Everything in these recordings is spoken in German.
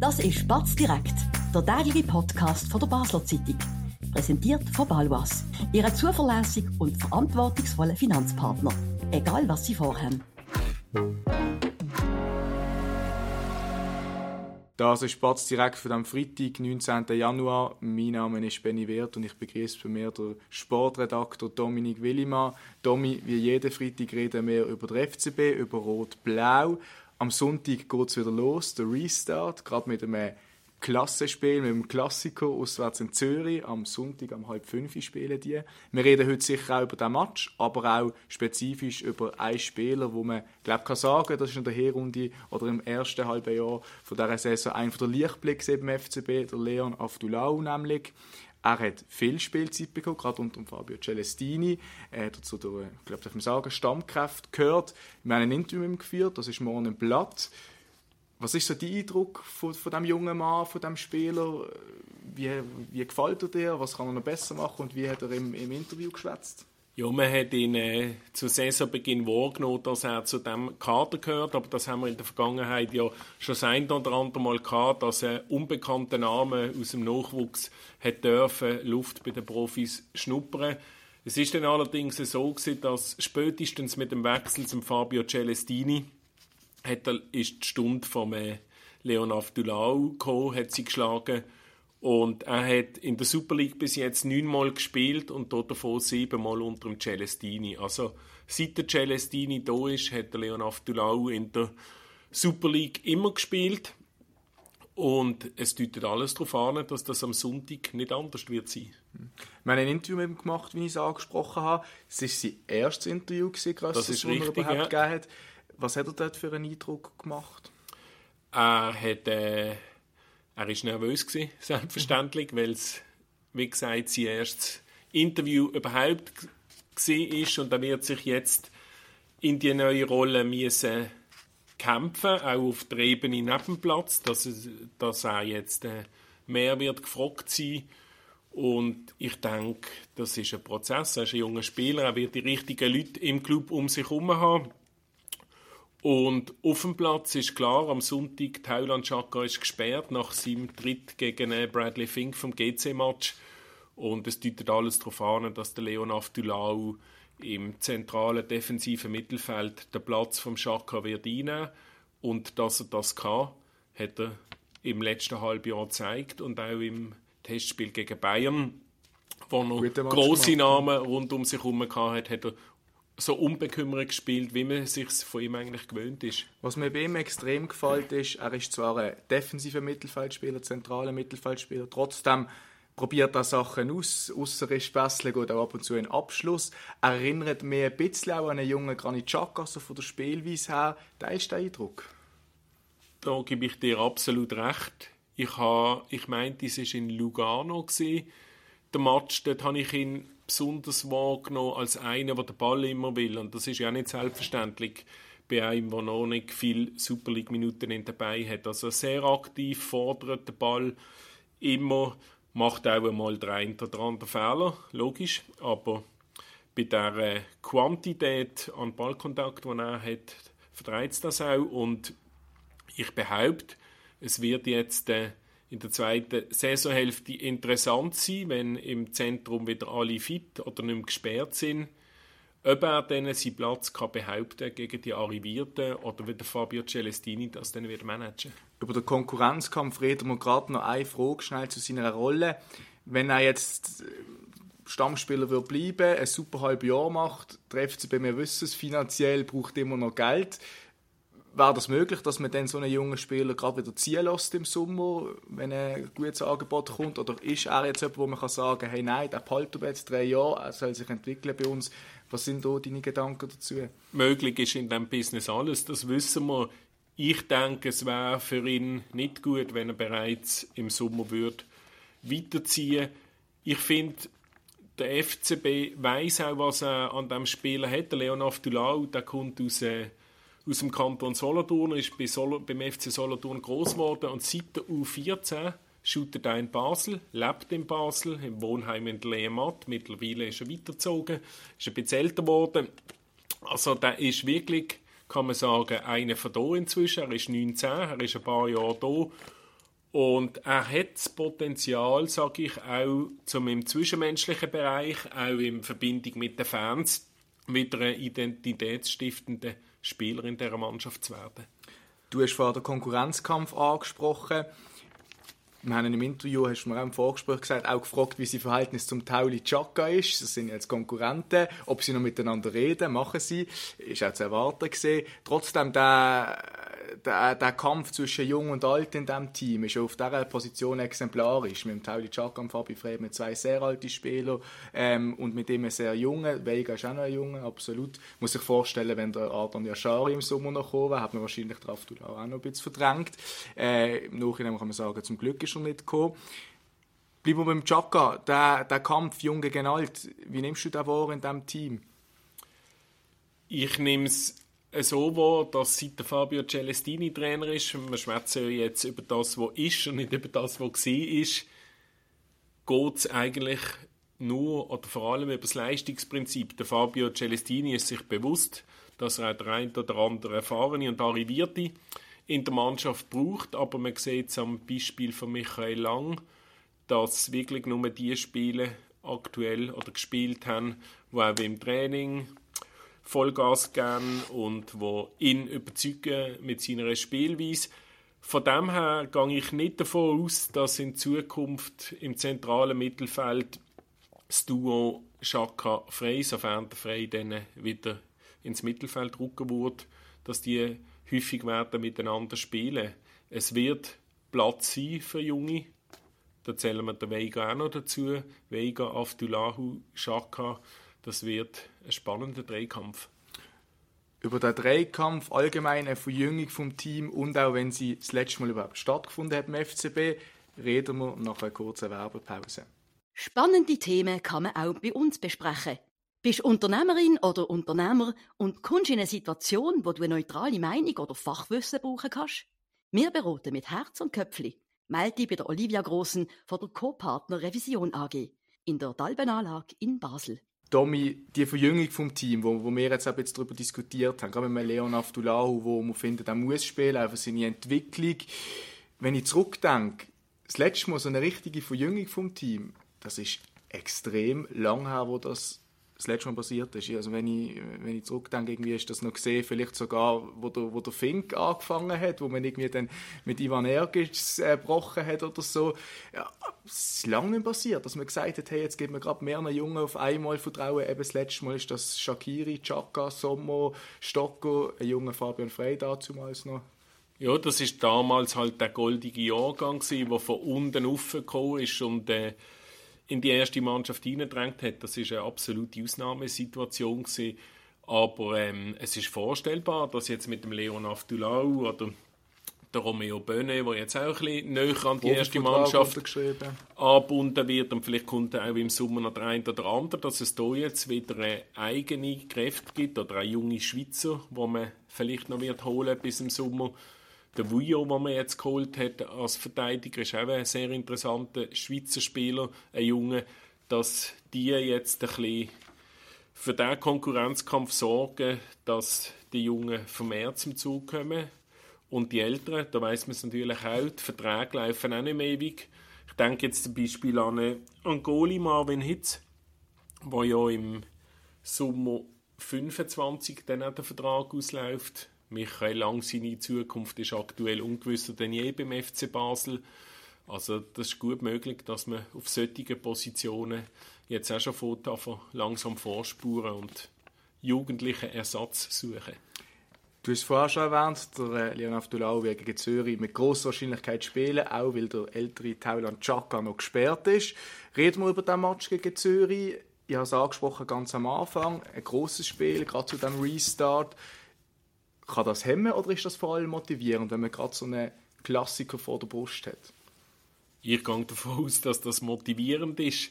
Das ist Batz direkt, der tägliche Podcast von der Basler Zeitung. Präsentiert von Balwas, Ihrem zuverlässigen und verantwortungsvollen Finanzpartner. Egal was Sie vorhaben. Das ist Batz direkt für den Freitag, 19. Januar. Mein Name ist Benny Wert und ich begrüße bei mir den Sportredakteur Dominik Willimann. Domi, wie jeden Freitag reden wir über den FCB, über Rot-Blau. Am Sonntag geht es wieder los, der Restart, gerade mit einem Klassenspiel, mit dem Klassiker auswärts in Zürich. Am Sonntag um halb fünf spielen die. Wir reden heute sicher auch über den Match, aber auch spezifisch über einen Spieler, wo man glaub, kann sagen das ist in der Herrunde oder im ersten halben Jahr von dieser Saison einer der Lichtblicke im FCB, der Leon Aftulau nämlich. Er hat viel Spielzeit bekommen, gerade unter Fabio Celestini. Er hat zu der, ich glaube, darf man sagen, Stammkraft gehört. Wir haben ein Interview mit ihm geführt, das ist morgen im Blatt. Was ist so dein Eindruck von, von diesem jungen Mann, von diesem Spieler? Wie, wie gefällt er dir? Was kann er noch besser machen? Und wie hat er im, im Interview geschwätzt? Ja, man hat ihn äh, zu Saisonbeginn wahrgenommen, dass er zu dem Kader gehört, aber das haben wir in der Vergangenheit ja schon ein oder andere Mal gehabt, dass ein unbekannter Name aus dem Nachwuchs hat dürfen Luft bei den Profis schnuppern. Es ist dann allerdings so gewesen, dass spätestens mit dem Wechsel zum Fabio Celestini hat er, ist die Stunde vom äh, Leon Avdulau gekommen, hat sie geschlagen und er hat in der Super League bis jetzt neunmal gespielt und dort davon siebenmal unter dem Celestini. Also seit der Celestini da ist, hat der Leon Avdulau in der Super League immer gespielt. Und es deutet alles darauf an, dass das am Sonntag nicht anders wird sein. Wir haben ein Interview mit ihm gemacht, wie ich es angesprochen habe. Es war sein erstes Interview, gewesen, das, das richtig, er überhaupt ja. gegeben hat. Was hat er dort für einen Eindruck gemacht? Er hat... Äh, er war nervös, selbstverständlich, weil es, wie gesagt, sein erstes Interview überhaupt war und er wird sich jetzt in die neue Rolle müssen kämpfen, auch auf der Ebene neben dem Platz, dass, dass er jetzt äh, mehr wird gefragt sein und ich denke, das ist ein Prozess. Er ist ein junger Spieler, er wird die richtigen Leute im Club um sich herum haben. Und auf dem Platz ist klar, am Sonntag, Thailand Chaka ist gesperrt nach seinem Tritt gegen äh, Bradley Fink vom GC-Match. Und es deutet alles darauf an, dass der Leon Aftulau im zentralen defensiven Mittelfeld den Platz vom Chaka wird einnehmen. Und dass er das kann, hat er im letzten Halbjahr gezeigt und auch im Testspiel gegen Bayern, wo er große Namen rund um sich herum hatte, hat er so unbekümmert gespielt, wie man sich von ihm eigentlich gewöhnt ist. Was mir bei ihm extrem gefällt, ist, er ist zwar ein defensiver Mittelfeldspieler, zentraler Mittelfeldspieler, trotzdem probiert er Sachen aus, außer ist Bessel geht auch ab und zu einen Abschluss. Er erinnert mich ein bisschen auch an einen jungen Granit Xhaka, so von der Spielweise her. Da ist der Eindruck. Da gebe ich dir absolut recht. Ich, habe, ich meinte, es war in Lugano. Gewesen. Der Match, dort habe ich ihn besonders wahrgenommen als einer, der den Ball immer will. Und das ist ja nicht selbstverständlich bei einem, der noch nicht viel Super League-Minuten dabei hat. Also sehr aktiv, fordert den Ball immer, macht auch einmal den einen oder anderen Fehler, logisch, aber bei der äh, Quantität an Ballkontakt, die er hat, vertreibt das auch und ich behaupte, es wird jetzt äh, in der zweiten Saisonhälfte interessant sein, wenn im Zentrum wieder alle fit oder nicht mehr gesperrt sind. Ob er dann seinen Platz kann behaupten gegen die Arrivierten oder wie der Fabio Celestini das dann wieder managen. Über den Konkurrenzkampf reden wir gerade noch eine Frage schnell zu seiner Rolle. Wenn er jetzt Stammspieler wird bleiben, ein super halbes Jahr macht, sie bei mir wissen es, finanziell braucht immer noch Geld wäre das möglich, dass man dann so einen jungen Spieler gerade wieder ziehen lässt im Sommer, wenn ein gutes Angebot kommt? Oder ist er jetzt jemand, wo man kann sagen kann, hey nein, der behalten jetzt drei Jahre, er soll sich entwickeln bei uns. Was sind da deine Gedanken dazu? Möglich ist in diesem Business alles, das wissen wir. Ich denke, es wäre für ihn nicht gut, wenn er bereits im Sommer würde weiterziehen Ich finde, der FCB weiß auch, was er an diesem Spieler hat. Der Leonard Dulau, der kommt aus äh, aus dem Kanton Solothurn, ist bei Solo, beim FC Solothurn groß geworden und seit der U14 shootet er in Basel, lebt in Basel, im Wohnheim in Lehmatt. Mittlerweile ist er weitergezogen, ist ein bisschen älter geworden. Also der ist wirklich, kann man sagen, einer von da inzwischen. Er ist 19, er ist ein paar Jahre da Und er hat das Potenzial, sage ich, auch zum im zwischenmenschlichen Bereich, auch in Verbindung mit den Fans, wieder ein identitätsstiftender Spieler in dieser Mannschaft zu werden. Du hast vorhin den Konkurrenzkampf angesprochen. Wir haben im Interview, hast du mir auch im Vorgespräch gesagt, auch gefragt, wie sein Verhältnis zum Tauli Chaka ist. Das sind jetzt Konkurrenten. Ob sie noch miteinander reden, machen sie. Ist auch zu erwarten gewesen. Trotzdem, der der, der Kampf zwischen Jung und Alt in diesem Team ist auf dieser Position exemplarisch. Mit dem Tauli Chaka und Fabi Frey mit zwei sehr alten Spielern ähm, und mit dem sehr jungen. Vega ist auch noch ein Junge, absolut. Muss sich vorstellen, wenn der Adrian Yashari im Sommer noch kommen wäre, hat man wahrscheinlich drauf auch noch ein bisschen verdrängt. Äh, Im Nachhinein kann man sagen, zum Glück ist er nicht gekommen. Bleiben wir beim Chaka, der, der Kampf Jung gegen Alt, wie nimmst du den wahr in diesem Team? Ich nehme es so wahr, dass seit Fabio Celestini Trainer ist, wir schwätzen ja jetzt über das, was ist und nicht über das, was war, ist, geht es eigentlich nur oder vor allem über das Leistungsprinzip. Der Fabio Celestini ist sich bewusst, dass er auch der ein oder andere erfahrene und arrivierte in der Mannschaft braucht, aber man sieht es am Beispiel von Michael Lang, dass wirklich nur die Spiele aktuell oder gespielt haben, die auch im Training Vollgas geben und wo ihn überzeugen mit seiner Spielweise. Von dem her gehe ich nicht davon aus, dass in Zukunft im zentralen Mittelfeld das Duo Schaka Frey, sofern der Frey dann wieder ins Mittelfeld rücken wird, dass die häufig werden miteinander spielen. Es wird Platz sein für Junge. Da zählen wir den Veiga auch noch dazu. Veiga, Aftulahu, Schaka. Das wird ein spannender Dreikampf. Über den Dreikampf, allgemein eine Verjüngung vom Team und auch wenn sie das letzte Mal überhaupt stattgefunden hat im FCB, reden wir nach einer kurzen Werbepause. Spannende Themen kann man auch bei uns besprechen. Bist Unternehmerin oder Unternehmer und kommst in eine Situation, wo du eine neutrale Meinung oder Fachwissen brauchen kannst? Wir beraten mit Herz und Köpfli. Melde dich bei der Olivia Grossen von der Co-Partner Revision AG in der Dalbenanlage in Basel. Domi, die Verjüngung vom Team, wo, wo wir jetzt auch jetzt darüber diskutiert haben, gerade mit Leon Aftulahu, wo man findet, er muss spielen, einfach seine Entwicklung. Wenn ich zurückdenke, das letzte Mal so eine richtige Verjüngung vom Team, das ist extrem lang her, wo das das letzte Mal passiert ist. Also wenn ich, wenn ich zurückdenke, irgendwie ist das noch gesehen, vielleicht sogar, wo der, wo der Fink angefangen hat, wo man irgendwie dann mit Ivan Ergic äh, gebrochen hat oder so. Ja, ist lange nicht passiert, dass man gesagt hat, hey, jetzt geben wir gerade mehreren Jungen auf einmal Vertrauen. Eben das letzte Mal ist das Shakiri, Chaka, Sommo, Stocco, ein junger Fabian Frey damals noch. Ja, das ist damals halt der goldige Jahrgang der von unten aufgekommen ist und äh, in die erste Mannschaft hineingedrängt hat. Das ist eine absolute Ausnahmesituation gewesen. Aber ähm, es ist vorstellbar, dass jetzt mit dem Leon Aftulau oder der Romeo Böne, der jetzt auch ein bisschen näher an die erste Mannschaft angebunden wird und vielleicht kommt auch im Sommer noch der eine oder andere, dass es da jetzt wieder eine eigene Kräfte gibt oder eine junge Schweizer, wo man vielleicht noch wird holen bis im Sommer der Vujo, den man jetzt geholt hat als Verteidiger, ist auch ein sehr interessanter Schweizer Spieler, ein Junge, dass die jetzt ein bisschen für diesen Konkurrenzkampf sorgen, dass die Jungen vermehrt zum Zug kommen. Und die Älteren, da weiß man es natürlich auch, die Verträge laufen auch nicht mehr ewig. Ich denke jetzt zum Beispiel an Angoli Marvin Hitz, der ja im Sommer 25 dann auch der Vertrag ausläuft Michael Lang, seine Zukunft ist aktuell ungewisser denn je beim FC Basel. Also das ist gut möglich, dass man auf solche Positionen jetzt auch schon von langsam vorspuren und jugendlichen Ersatz suchen. Du hast vorher schon erwähnt, der äh, Dulau wird gegen Zürich mit großer Wahrscheinlichkeit spielen, auch weil der ältere Tauland Chaka noch gesperrt ist. Reden wir über den Match gegen Zürich. Ich habe es angesprochen ganz am Anfang. Ein großes Spiel, gerade zu dem Restart. Kann das hemmen oder ist das vor allem motivierend, wenn man gerade so einen Klassiker vor der Brust hat? Ich gehe davon aus, dass das motivierend ist,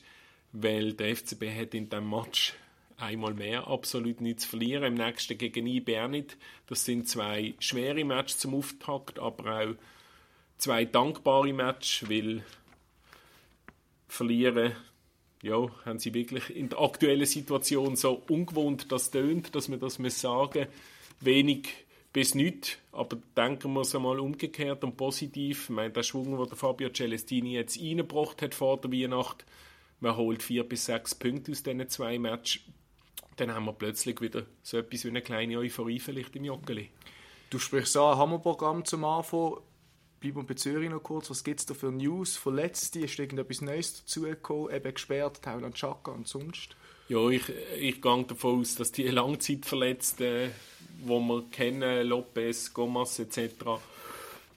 weil der FCB hat in diesem Match einmal mehr absolut nichts zu verlieren. Im nächsten gegen IBR nicht. Das sind zwei schwere Matches zum Auftakt, aber auch zwei dankbare Matches, weil verlieren, ja, haben sie wirklich in der aktuellen Situation so ungewohnt das tönt, dass man das sagen muss, wenig bis nicht. Aber denken wir es einmal umgekehrt und positiv. Ich meine, der Schwung, den Fabio Celestini jetzt reingebracht hat vor der Weihnacht, man holt vier bis sechs Punkte aus diesen zwei Matches, dann haben wir plötzlich wieder so etwas wie eine kleine Euphorie vielleicht im Joggeli. Du sprichst ein Hammerprogramm zum Anfang. Bleiben wir bei Zürich noch kurz. Was gibt es da für News? Verletzte? Ist irgendetwas Neues dazugekommen? Eben gesperrt, Tauland Chaka und sonst? Ja, ich, ich gehe davon aus, dass die Langzeitverletzten, die wir kennen, Lopez, Gomas etc.,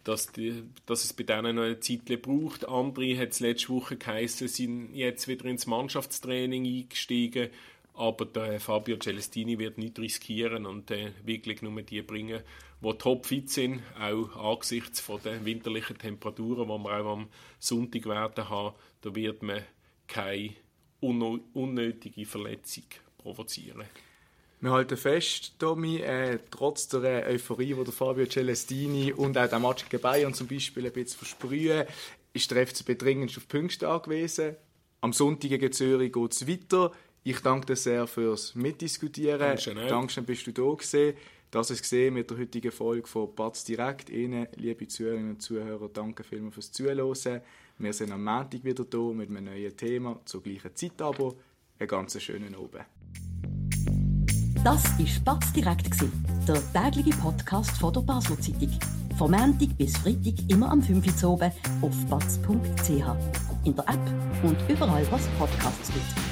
dass, die, dass es bei denen noch eine Zeit braucht. Andere hat es letzte Woche geheißen, sind jetzt wieder ins Mannschaftstraining eingestiegen. Aber der Fabio Celestini wird nicht riskieren und äh, wirklich nur die bringen, die topfit sind, auch angesichts von den winterlichen Temperaturen, die wir auch am Sonntag werden haben. Da wird man keine unnötige Verletzung provozieren. Wir halten fest, Tommy, äh, trotz der Euphorie, die der Fabio Celestini und auch der Matschige Bayern zum Beispiel ein bisschen versprühen, ist der FCB dringend auf Punkte angewiesen. Am Sonntag gegen Zürich geht es weiter. Ich danke dir sehr fürs Mitdiskutieren. Dankeschön, Dankeschön, bist du da gewesen. Das ist gesehen mit der heutigen Folge von Batz Direkt. Ihnen, liebe Zuhörerinnen und Zuhörer, danke vielmals fürs Zuhören. Wir sind am Montag wieder da mit einem neuen Thema zur gleichen Zeit, aber einen ganz schönen Abend. Das war Batz Direkt, der tägliche Podcast von der Basel Zeitung. Von Montag bis Freitag immer am 5 Uhr auf batz.ch. In der App und überall, was Podcasts gibt.